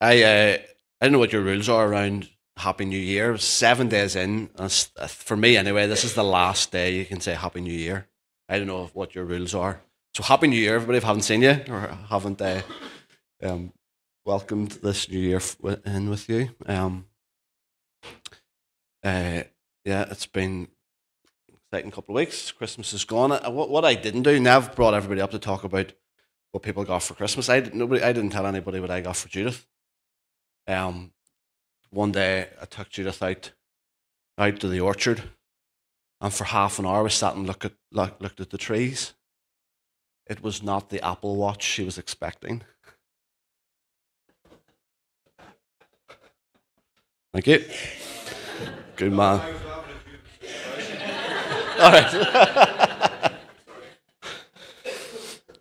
I uh, I don't know what your rules are around Happy New Year. Seven days in, for me anyway. This is the last day you can say Happy New Year. I don't know what your rules are. So Happy New Year, everybody. If I haven't seen you or haven't uh, um, welcomed this New Year in with you, um, uh, yeah, it's been exciting couple of weeks. Christmas is gone. Uh, What, what I didn't do, Nev brought everybody up to talk about what people got for Christmas. I didn't, nobody, I didn't tell anybody what I got for Judith. Um, one day I took Judith out, out to the orchard, and for half an hour we sat and looked at look, looked at the trees. It was not the Apple Watch she was expecting. Thank you. Good man. All right.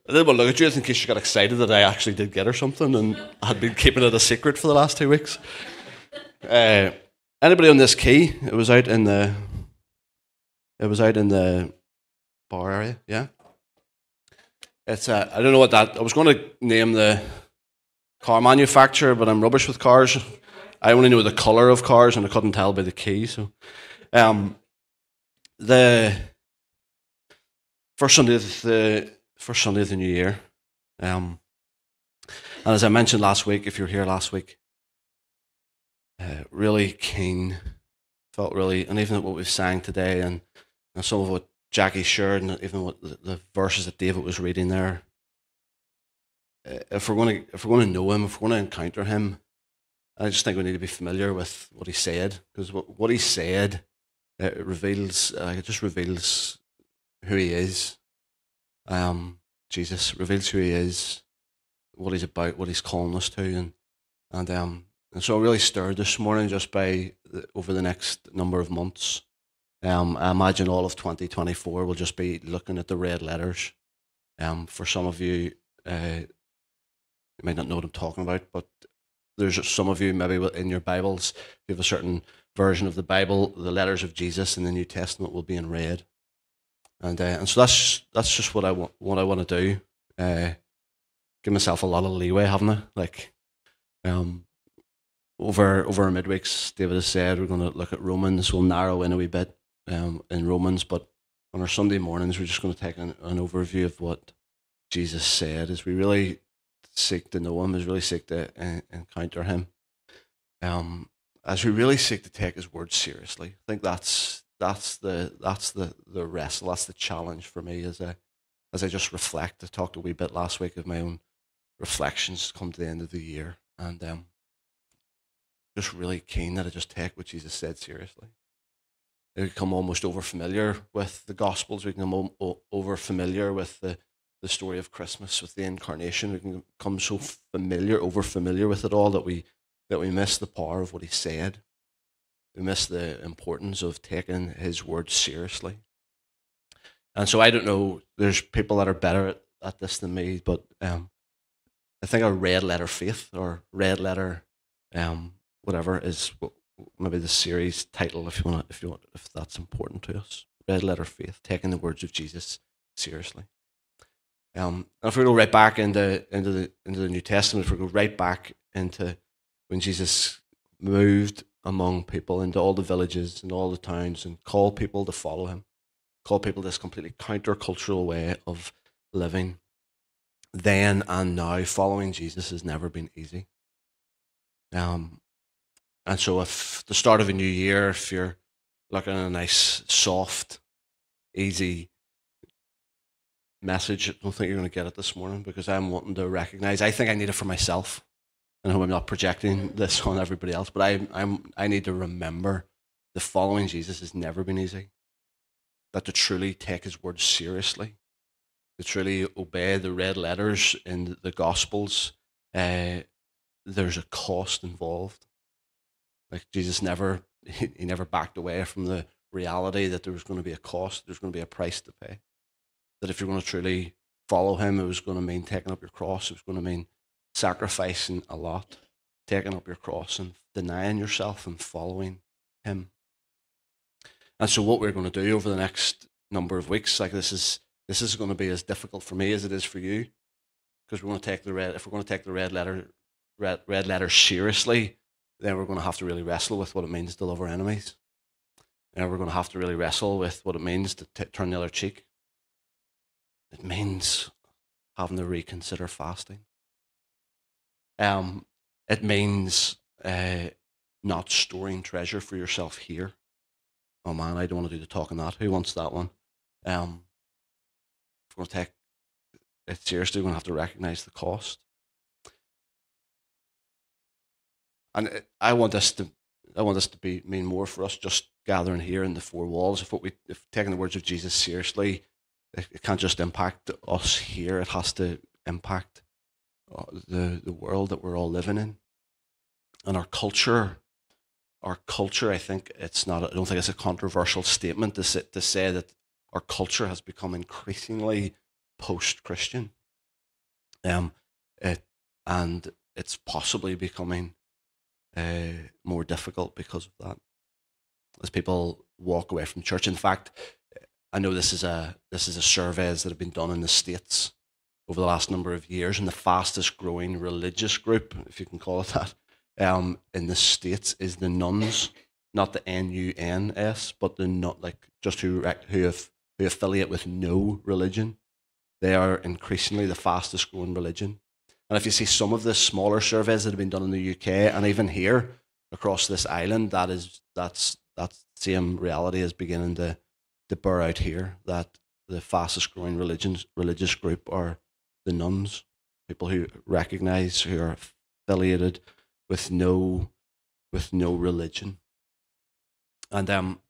I to look at you in case you got excited that I actually did get her something and had been keeping it a secret for the last two weeks. Uh, anybody on this key? It was out in the. It was out in the bar area. Yeah. It's. Uh, I don't know what that. I was going to name the car manufacturer, but I'm rubbish with cars. I only know the color of cars, and I couldn't tell by the key. So, um, the first Sunday the first Sunday of the new year. Um, and as I mentioned last week, if you were here last week, uh, really keen, felt really, and even what we've sang today, and, and some of what Jackie shared, and even what the, the verses that David was reading there. uh, If we're going to, if we're going to know him, if we're going to encounter him, I just think we need to be familiar with what he said, because what, what he said, uh, it reveals, uh, it just reveals who he is. Um, Jesus reveals who he is, what he's about, what he's calling us to, and and um, and so I'm really stirred this morning just by the, over the next number of months. Um, I imagine all of 2024 will just be looking at the red letters. Um, for some of you, uh, you might not know what I'm talking about, but there's some of you maybe in your Bibles, you have a certain version of the Bible, the letters of Jesus in the New Testament will be in red and uh, and so that's that's just what I want what I want to do. Uh, give myself a lot of leeway, haven't I? Like, um, over over midweeks, David has said we're going to look at Romans. We'll narrow in a wee bit um, in Romans, but on our Sunday mornings, we're just going to take an, an overview of what Jesus said as we really seek to know Him, as really seek to uh, encounter Him. Um, as we really seek to take His word seriously, I think that's that's the that's the the wrestle. That's the challenge for me as I as I just reflect. I talked a wee bit last week of my own reflections come to the end of the year, and um, just really keen that I just take what Jesus said seriously. We become almost over familiar with the Gospels. We become over familiar with the the story of Christmas, with the incarnation. We can become so familiar, over familiar with it all that we that we miss the power of what He said we miss the importance of taking his word seriously. And so I don't know, there's people that are better at, at this than me, but um, I think a red letter faith or red letter um, whatever is maybe the series title if you want if you want if that's important to us. Red letter faith, taking the words of Jesus seriously. Um, and if we go right back into into the into the New Testament, if we go right back into when Jesus moved among people into all the villages and all the towns and call people to follow him, call people this completely countercultural way of living. Then and now, following Jesus has never been easy. Um, and so, if the start of a new year, if you're looking at a nice, soft, easy message, I don't think you're going to get it this morning because I'm wanting to recognize. I think I need it for myself. I hope I'm not projecting this on everybody else, but I, I'm, I need to remember the following Jesus has never been easy. That to truly take his word seriously, to truly obey the red letters in the Gospels, uh, there's a cost involved. Like Jesus never, he, he never backed away from the reality that there was going to be a cost, there's going to be a price to pay. That if you're going to truly follow him, it was going to mean taking up your cross, it was going to mean sacrificing a lot, taking up your cross and denying yourself and following Him. And so, what we're going to do over the next number of weeks, like this is this is going to be as difficult for me as it is for you, because we're going to take the red. If we're going to take the red letter red, red letters seriously, then we're going to have to really wrestle with what it means to love our enemies. And we're going to have to really wrestle with what it means to t- turn the other cheek. It means having to reconsider fasting. Um, it means uh, not storing treasure for yourself here. Oh man, I don't want to do the talking that. Who wants that one? Um, if we're going to take it seriously, we're going to have to recognize the cost. And I want this to, I want this to be mean more for us just gathering here in the four walls. If what we, if taking the words of Jesus seriously, it, it can't just impact us here. It has to impact the the world that we're all living in, and our culture. Our culture, I think it's not. I don't think it's a controversial statement to say, to say that our culture has become increasingly post-Christian. Um, it, and it's possibly becoming uh, more difficult because of that. As people walk away from church. In fact, I know this is a this is a surveys that have been done in the states over the last number of years, and the fastest growing religious group, if you can call it that, um, in the states is the nones, not the N U N S, but the not like just who who who affiliate with no religion. They are increasingly the fastest growing religion. And if you see some of the smaller surveys that have been done in the UK and even here across this island, that is that's that same reality is beginning to to bear out here. That the fastest growing religions religious group are the nones, people who recognise who are affiliated with no with no religion. And um,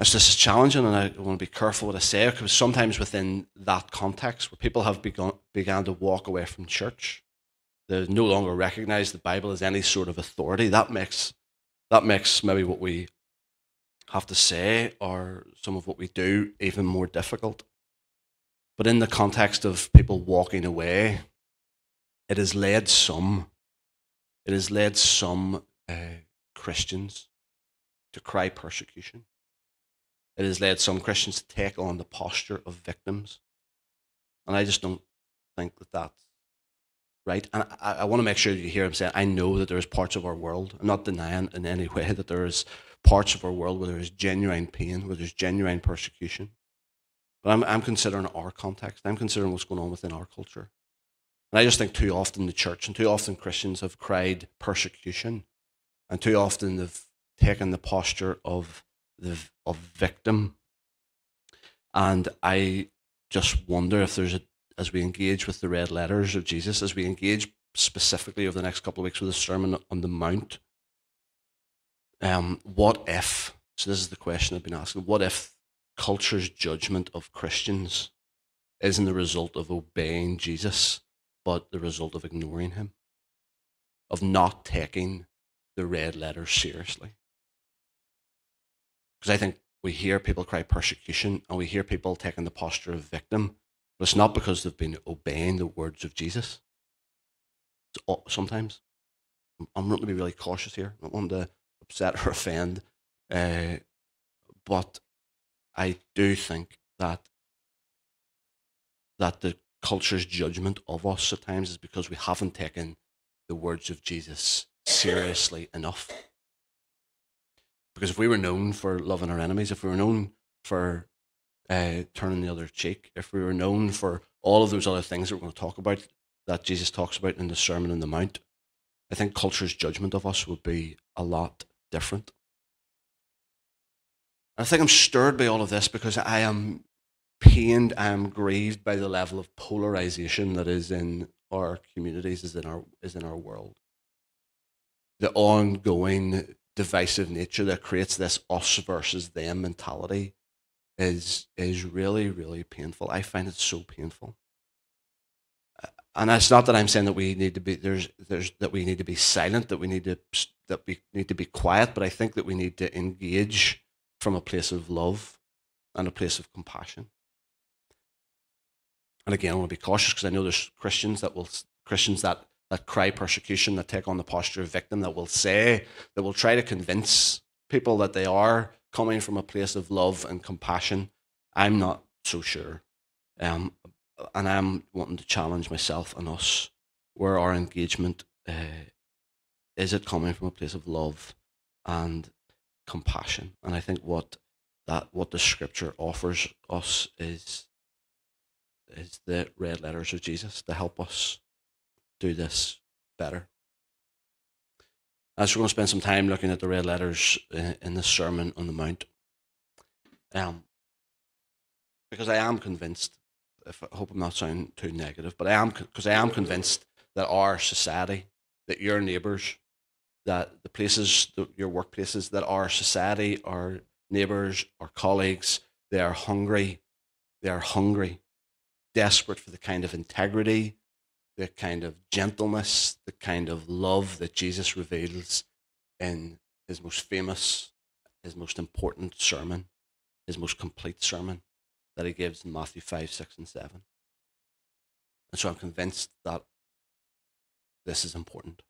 it's just challenging, and I want to be careful what I say because sometimes within that context, where people have begun began to walk away from church, they no longer recognise the Bible as any sort of authority. That makes that makes maybe what we have to say or some of what we do even more difficult. But in the context of people walking away, it has led some it has led some uh, Christians to cry persecution. It has led some Christians to take on the posture of victims. And I just don't think that that's right. And I, I want to make sure you hear him say, I know that there's parts of our world, I'm not denying in any way that there is parts of our world where there is genuine pain, where there's genuine persecution. But I'm, I'm considering our context. I'm considering what's going on within our culture. And I just think too often the church and too often Christians have cried persecution, and too often they've taken the posture of the of victim. And I just wonder if there's a as we engage with the red letters of Jesus, as we engage specifically over the next couple of weeks with the Sermon on the Mount, um, what if? So this is the question I've been asking. What if culture's judgment of Christians isn't the result of obeying Jesus? but the result of ignoring him, of not taking the red letter seriously. Because I think we hear people cry persecution and we hear people taking the posture of victim, but it's not because they've been obeying the words of Jesus. sometimes. I'm going to be really cautious here. I don't want to upset or offend. Uh, but I do think that that the culture's judgment of us at times is because we haven't taken the words of Jesus seriously enough. Because if we were known for loving our enemies, if we were known for uh, turning the other cheek, if we were known for all of those other things that we're going to talk about, that Jesus talks about in the Sermon on the Mount, I think culture's judgment of us would be a lot different. I think I'm stirred by all of this because I am pained, I am grieved by the level of polarization that is in our communities, is in our, is in our world. The ongoing divisive nature that creates this us versus them mentality is, is really, really painful. I find it so painful. And it's not that I'm saying that we need to be there's there's that we need to be silent, that we need to that we need to be quiet, but I think that we need to engage from a place of love and a place of compassion. And again, I want to be cautious because I know there's Christians that will Christians that that cry persecution, that take on the posture of victim, that will say, that will try to convince people that they are coming from a place of love and compassion. I'm not so sure. Um, and I'm wanting to challenge myself and us where our engagement uh, is it coming from a place of love and compassion? And I think what that what the scripture offers us is is the red letters of Jesus to help us do this better. As we're going to spend some time looking at the red letters in the Sermon on the Mount, um, because I am convinced, if I hope I'm not sounding too negative, but I am because I am convinced that our society, that your neighbours, that the places, the, your workplaces, that our society, our neighbours, our colleagues, they are hungry. They are hungry, desperate for the kind of integrity, the kind of gentleness, the kind of love that Jesus reveals in his most famous, his most important sermon, his most complete sermon that he gives in Matthew 5, 6, and 7. And so I'm convinced that this is important.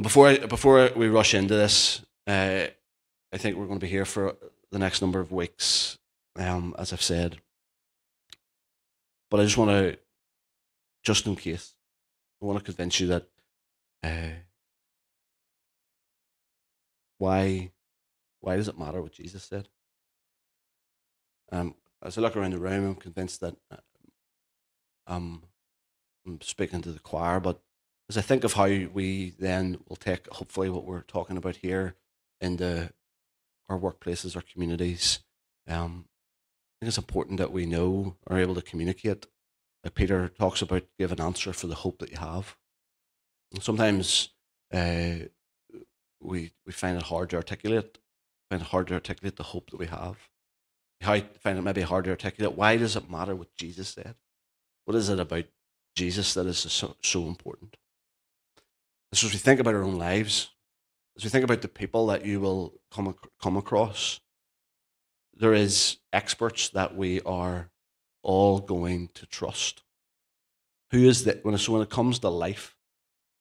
And before, I, before we rush into this, uh, I think we're going to be here for the next number of weeks, um, as I've said. But I just want to, just in case, I want to convince you that uh, why, why does it matter what Jesus said? Um, as I look around the room, I'm convinced that uh, um, I'm speaking to the choir, but as I think of how we then will take, hopefully, what we're talking about here into our workplaces, our communities, um, think it's important that we know, are able to communicate. Like Peter talks about, give an answer for the hope that you have. And sometimes uh, we we find it hard to articulate, find it hard to articulate the hope that we have. I find it maybe hard to articulate. Why does it matter what Jesus said? What is it about Jesus that is so, so important? So as we think about our own lives, as we think about the people that you will come, come across, there is experts that we are all going to trust. Who is that? When, so when it comes to life,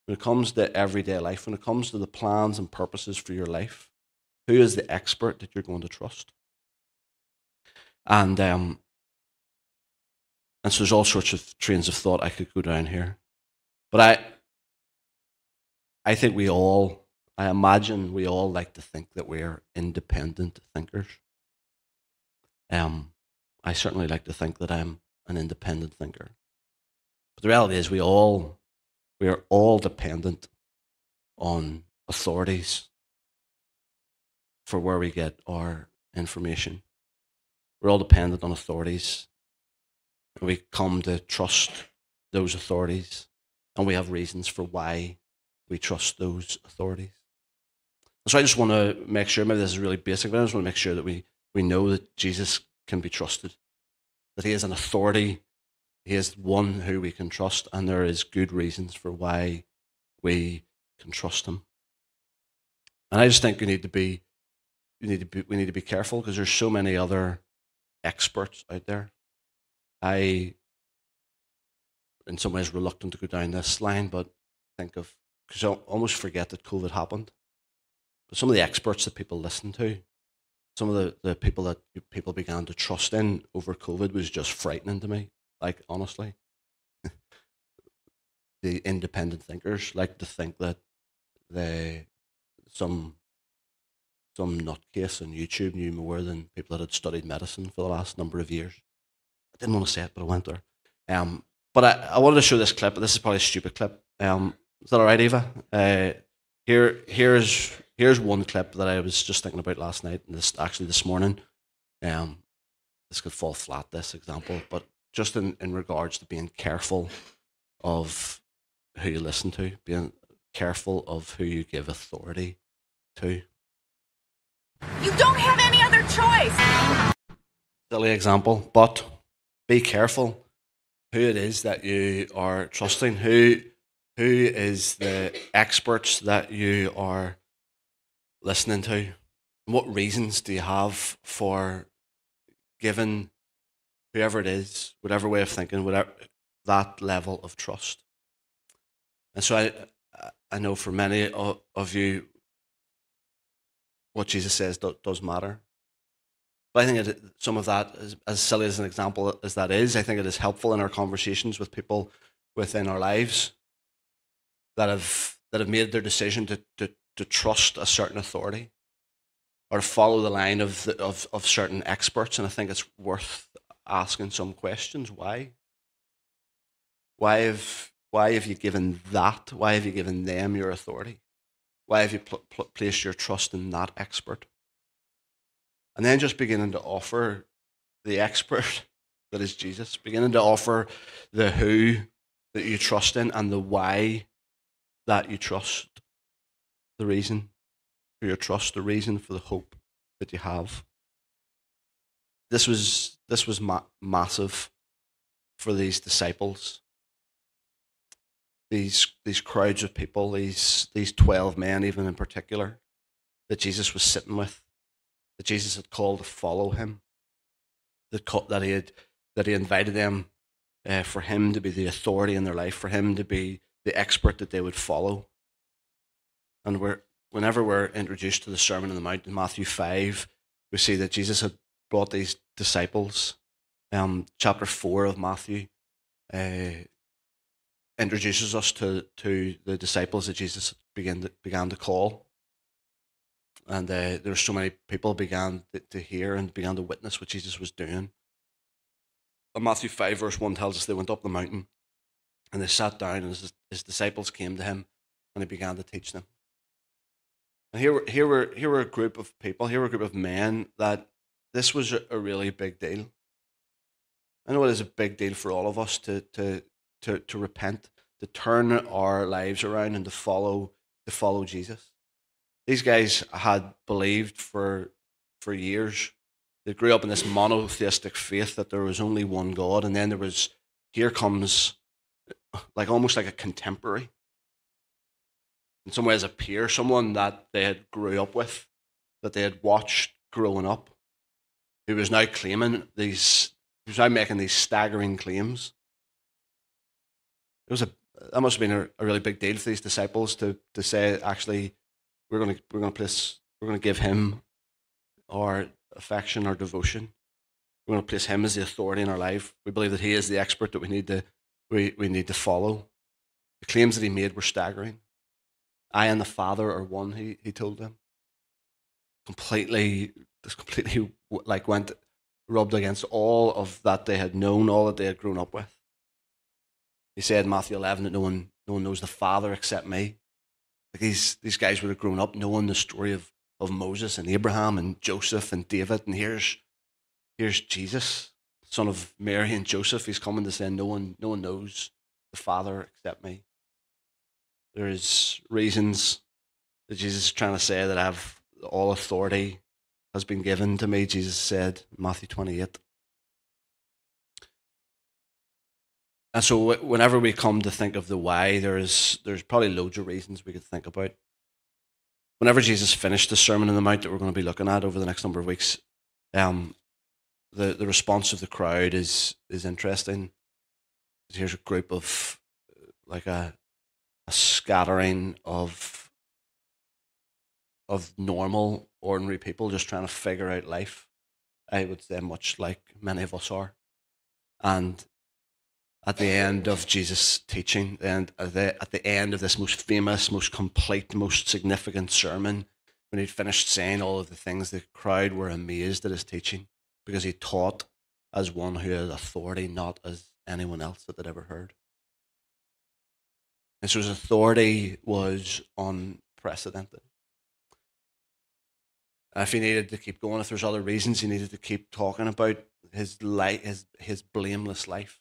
when it comes to everyday life, when it comes to the plans and purposes for your life, who is the expert that you're going to trust? And um, and so there's all sorts of trains of thought I could go down here, but I I think we all I imagine we all like to think that we're independent thinkers. Um, I certainly like to think that I'm an independent thinker. But the reality is we all we are all dependent on authorities for where we get our information. We're all dependent on authorities. We come to trust those authorities. And we have reasons for why we trust those authorities. So I just want to make sure, maybe this is really basic, but I just want to make sure that we we know that Jesus can be trusted, that he is an authority, he is one who we can trust, and there is good reasons for why we can trust him. And I just think we need to be, we need to be, we need to be careful because there's so many other experts out there. I, in some ways, reluctant to go down this line, but think of because I almost forget that COVID happened. But some of the experts that people listened to, some of the, the people that people began to trust in over COVID was just frightening to me. Like, honestly. the independent thinkers like to think that they, some some nutcase on YouTube knew more than people that had studied medicine for the last number of years. I didn't want to say it, but I went there. Um, but I, I wanted to show this clip. This is probably a stupid clip. Um, is that all right, Eva? Uh, here, here's here's one clip that I was just thinking about last night, and this actually this morning. Um, this could fall flat. This example, but just in, in regards to being careful of who you listen to, being careful of who you give authority to. You don't have any other choice. Silly example, but be careful who it is that you are trusting. Who who is the experts that you are listening to? What reasons do you have for giving whoever it is, whatever way of thinking, whatever that level of trust? And so I, I know for many of you, what Jesus says does matter. But I think it, some of that, as silly as an example as that is, I think it is helpful in our conversations with people within our lives that have that have made their decision to, to, to trust a certain authority or follow the line of, the, of, of certain experts. And I think it's worth asking some questions. Why? Why have, why have you given that? Why have you given them your authority? Why have you pl- pl- placed your trust in that expert? And then just beginning to offer the expert that is Jesus, beginning to offer the who that you trust in and the why that you trust, the reason for your trust, the reason for the hope that you have. This was, this was ma- massive for these disciples. These, these crowds of people, these, these 12 men, even in particular, that Jesus was sitting with, that Jesus had called to follow him, that, that, he, had, that he invited them uh, for him to be the authority in their life, for him to be the expert that they would follow. And we're, whenever we're introduced to the Sermon on the Mount in Matthew 5, we see that Jesus had brought these disciples. Um, chapter 4 of Matthew uh, introduces us to, to the disciples that Jesus began to, began to call. And uh, there were so many people began to, to hear and began to witness what Jesus was doing. And Matthew 5, verse 1 tells us they went up the mountain and they sat down, and his, his disciples came to him and he began to teach them. And here, here, were, here were a group of people, here were a group of men that this was a, a really big deal. I know it is a big deal for all of us to, to, to, to repent, to turn our lives around and to follow, to follow Jesus. These guys had believed for, for years. They grew up in this monotheistic faith that there was only one God, and then there was, here comes like almost like a contemporary. In some ways, a peer, someone that they had grew up with, that they had watched growing up, who was now claiming these, who was now making these staggering claims. It was a that must have been a, a really big deal for these disciples to to say, actually, we're gonna we're gonna place we're gonna give him our affection, our devotion. We're going to place him as the authority in our life. We believe that he is the expert that we need to we, we need to follow. The claims that he made were staggering. I and the Father are one, he, he told them. Completely, just completely like went rubbed against all of that they had known, all that they had grown up with. He said in Matthew 11 that no one, no one knows the Father except me. Like these, these guys would have grown up knowing the story of, of Moses and Abraham and Joseph and David, and here's, here's Jesus son of Mary and Joseph, he's coming to say, No one, no one knows the Father except me. There is reasons that Jesus is trying to say that I have all authority has been given to me, Jesus said, Matthew 28. And so whenever we come to think of the why, there is there's probably loads of reasons we could think about. Whenever Jesus finished the Sermon on the Mount that we're going to be looking at over the next number of weeks, um, the, the response of the crowd is is interesting. Here's a group of like a a scattering of of normal, ordinary people just trying to figure out life. I would say much like many of us are. And at the end of Jesus' teaching, and at the, at the end of this most famous, most complete, most significant sermon, when he'd finished saying all of the things, the crowd were amazed at his teaching because he taught as one who had authority, not as anyone else that had ever heard. And so his authority was unprecedented. And if he needed to keep going, if there's other reasons he needed to keep talking about his life, his, his blameless life,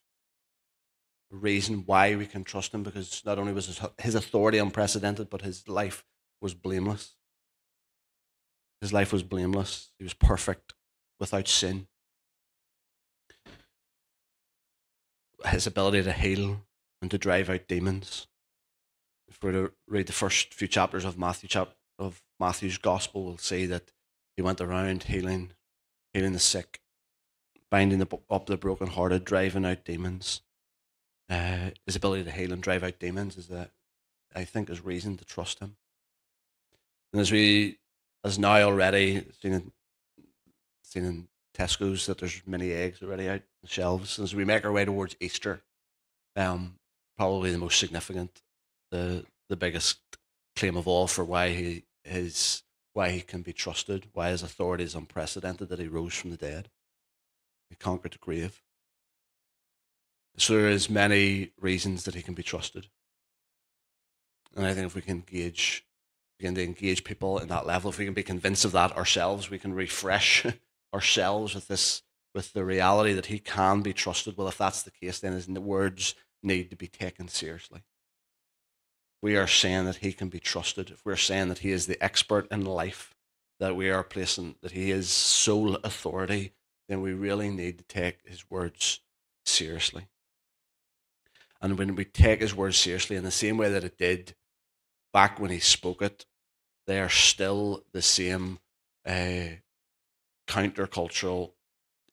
the reason why we can trust him, because not only was his, his authority unprecedented, but his life was blameless. His life was blameless. He was perfect without sin. His ability to heal and to drive out demons. If we were to read the first few chapters of Matthew chap of Matthew's gospel, we'll see that he went around healing, healing the sick, binding the, up the brokenhearted, driving out demons. Uh, his ability to heal and drive out demons is that I think is reason to trust him. And as we, as now already seen seen in Tesco's that there's many eggs already out on shelves. As we make our way towards Easter, um, probably the most significant, the the biggest claim of all for why he his why he can be trusted, why his authority is unprecedented, that he rose from the dead. He conquered the grave. So there is many reasons that he can be trusted. And I think if we can engage, begin to engage people in that level, if we can be convinced of that ourselves, we can refresh ourselves with this, with the reality that he can be trusted. Well, if that's the case, then his words need to be taken seriously. We are saying that he can be trusted. If we're saying that he is the expert in life, that we are placing that he is sole authority, then we really need to take his words seriously. And when we take his words seriously in the same way that it did back when he spoke it, they are still the same uh, countercultural.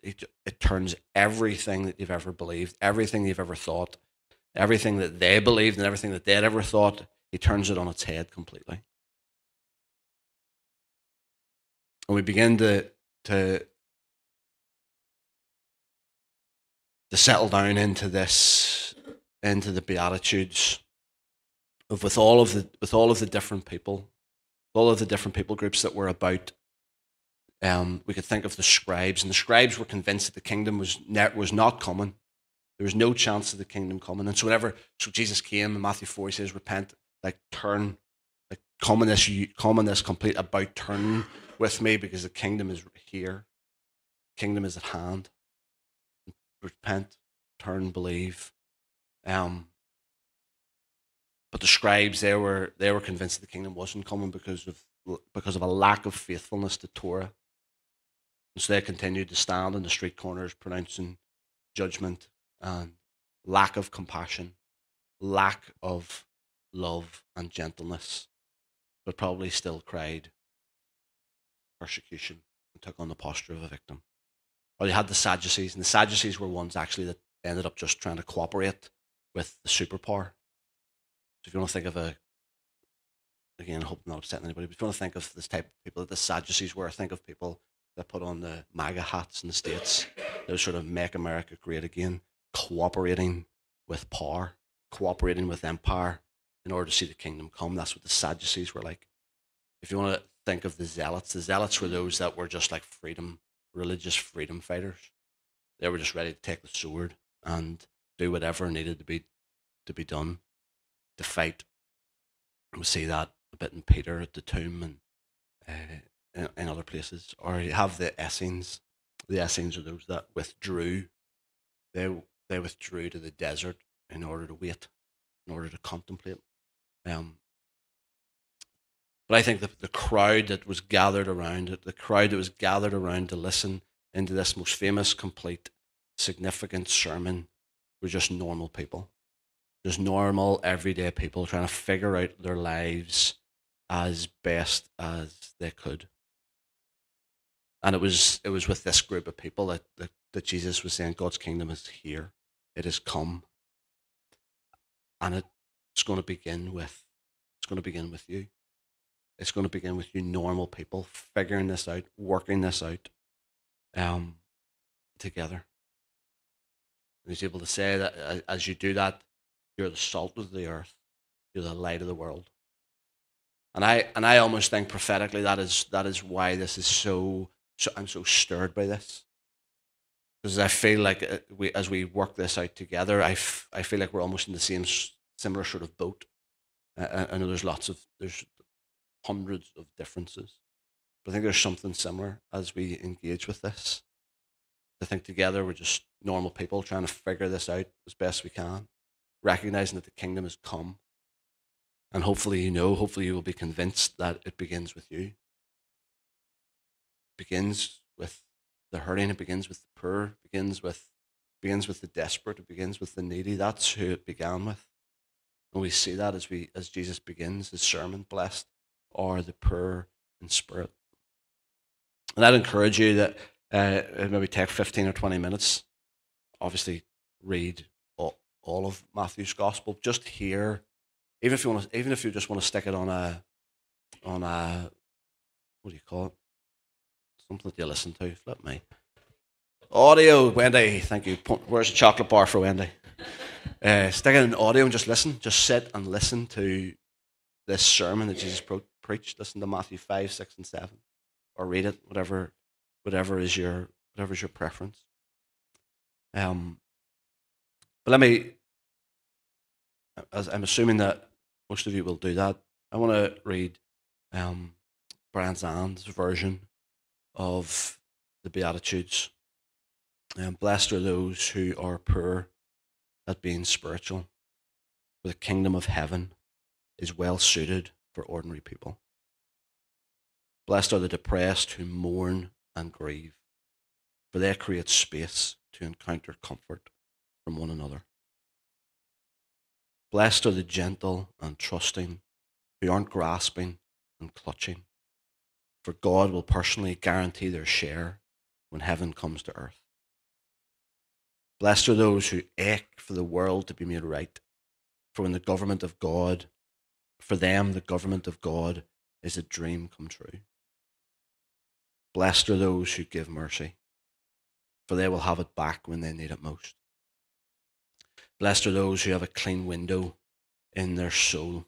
It, it turns everything that you've ever believed, everything you've ever thought, everything that they believed, and everything that they'd ever thought, he turns it on its head completely. And we begin to to to settle down into this into the beatitudes of with all of the with all of the different people all of the different people groups that we're about um, we could think of the scribes and the scribes were convinced that the kingdom was net was not coming there was no chance of the kingdom coming. And so whenever so jesus came in matthew 4 he says repent like turn like come in this come in this complete about turn with me because the kingdom is here. Kingdom is at hand. Repent turn believe. Um, but the scribes, they were, they were convinced that the kingdom wasn't coming because of, because of a lack of faithfulness to Torah. So they continued to stand in the street corners pronouncing judgment and lack of compassion, lack of love and gentleness, but probably still cried persecution and took on the posture of a victim. Or you had the Sadducees, and the Sadducees were ones actually that ended up just trying to cooperate with the superpower. So if you want to think of a, again, I hope I'm not upsetting anybody, but if you want to think of this type of people that the Sadducees were, think of people that put on the MAGA hats in the States, those sort of make America great again, cooperating with power, cooperating with empire in order to see the kingdom come. That's what the Sadducees were like. If you want to think of the Zealots, the Zealots were those that were just like freedom, religious freedom fighters. They were just ready to take the sword and do whatever needed to be to be done to fight. We see that a bit in Peter at the tomb and uh, in, in, other places. Or you have the Essenes. The Essenes are those that withdrew. They they withdrew to the desert in order to wait, in order to contemplate. Um, but I think the, the crowd that was gathered around it, the crowd that was gathered around to listen into this most famous, complete, significant sermon were just normal people. Just normal, everyday people trying to figure out their lives as best as they could. And it was it was with this group of people that, that, that Jesus was saying God's kingdom is here. It has come. And it's going to begin with it's going to begin with you. It's going to begin with you normal people figuring this out, working this out um, together. And he's able to say that as you do that, you're the salt of the earth, you're the light of the world. And I and I almost think prophetically that is that is why this is so, so I'm so stirred by this. Because I feel like uh, we, as we work this out together, I, f- I feel like we're almost in the same similar sort of boat. I, I know there's lots of there's hundreds of differences, but I think there's something similar as we engage with this. I think together we're just normal people trying to figure this out as best we can, recognizing that the kingdom has come. And hopefully, you know, hopefully, you will be convinced that it begins with you. Begins with the hurting, it begins with the poor, it begins with, begins with the desperate, it begins with the needy. That's who it began with. And we see that as, we, as Jesus begins his sermon blessed are the poor in spirit. And I'd encourage you that uh, maybe take 15 or 20 minutes. Obviously, read all, all of Matthew's gospel. Just hear, even if you want to, even if you just want to stick it on a, on a, what do you call it? Something that you listen to. Flip me. Audio, Wendy. Thank you. Where's the chocolate bar for Wendy? uh, stick it in audio and just listen. Just sit and listen to this sermon that Jesus pro- preached. Listen to Matthew five, six, and seven, or read it, whatever, whatever is your whatever is your preference. Um, but let me. As I'm assuming that most of you will do that. I want to read um, Brian Zahnd's version of the Beatitudes. And blessed are those who are poor at being spiritual, for the kingdom of heaven is well suited for ordinary people. Blessed are the depressed who mourn and grieve, for they create space to encounter comfort from one another. Blessed are the gentle and trusting who aren't grasping and clutching, for God will personally guarantee their share when heaven comes to earth. Blessed are those who ache for the world to be made right, for when the government of God, for them, the government of God is a dream come true. Blessed are those who give mercy, for they will have it back when they need it most. Blessed are those who have a clean window in their soul,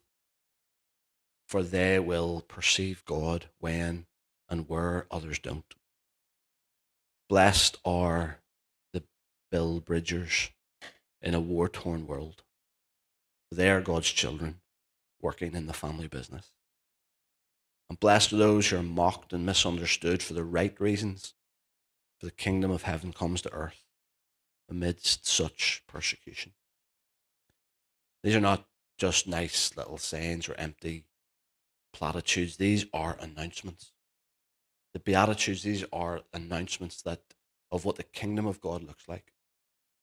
for they will perceive God when and where others don't. Blessed are the bill bridgers in a war torn world. They are God's children working in the family business. And blessed are those who are mocked and misunderstood for the right reasons, for the kingdom of heaven comes to earth amidst such persecution. These are not just nice little sayings or empty platitudes, these are announcements. The Beatitudes, these are announcements that of what the kingdom of God looks like.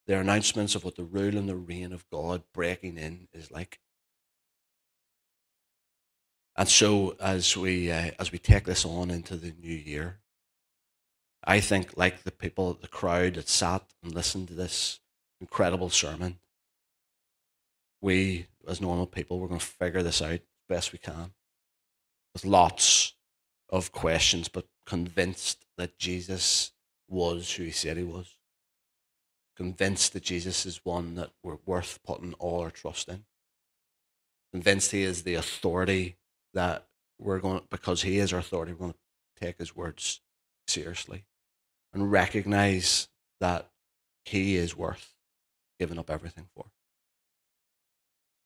They're announcements of what the rule and the reign of God breaking in is like. And so, as we uh, as we take this on into the new year, I think, like the people, the crowd that sat and listened to this incredible sermon, we, as normal people, we're going to figure this out best we can with lots of questions, but convinced that Jesus was who he said he was. Convinced that Jesus is one that we're worth putting all our trust in. Convinced he is the authority that we're going to, because he is our authority, we're going to take his words seriously and recognize that he is worth giving up everything for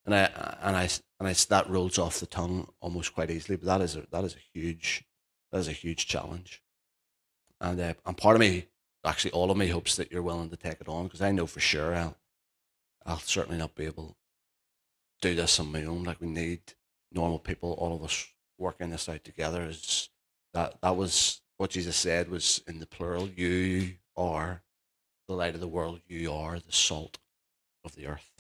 and I and I and I that rolls off the tongue almost quite easily. But that is a, that is a huge that is a huge challenge, and uh, and part of me, actually all of me, hopes that you're willing to take it on because I know for sure I'll I'll certainly not be able to do this on my own. Like we need normal people, all of us working this out together. Is that that was what Jesus said was in the plural. You are the light of the world. You are the salt of the earth.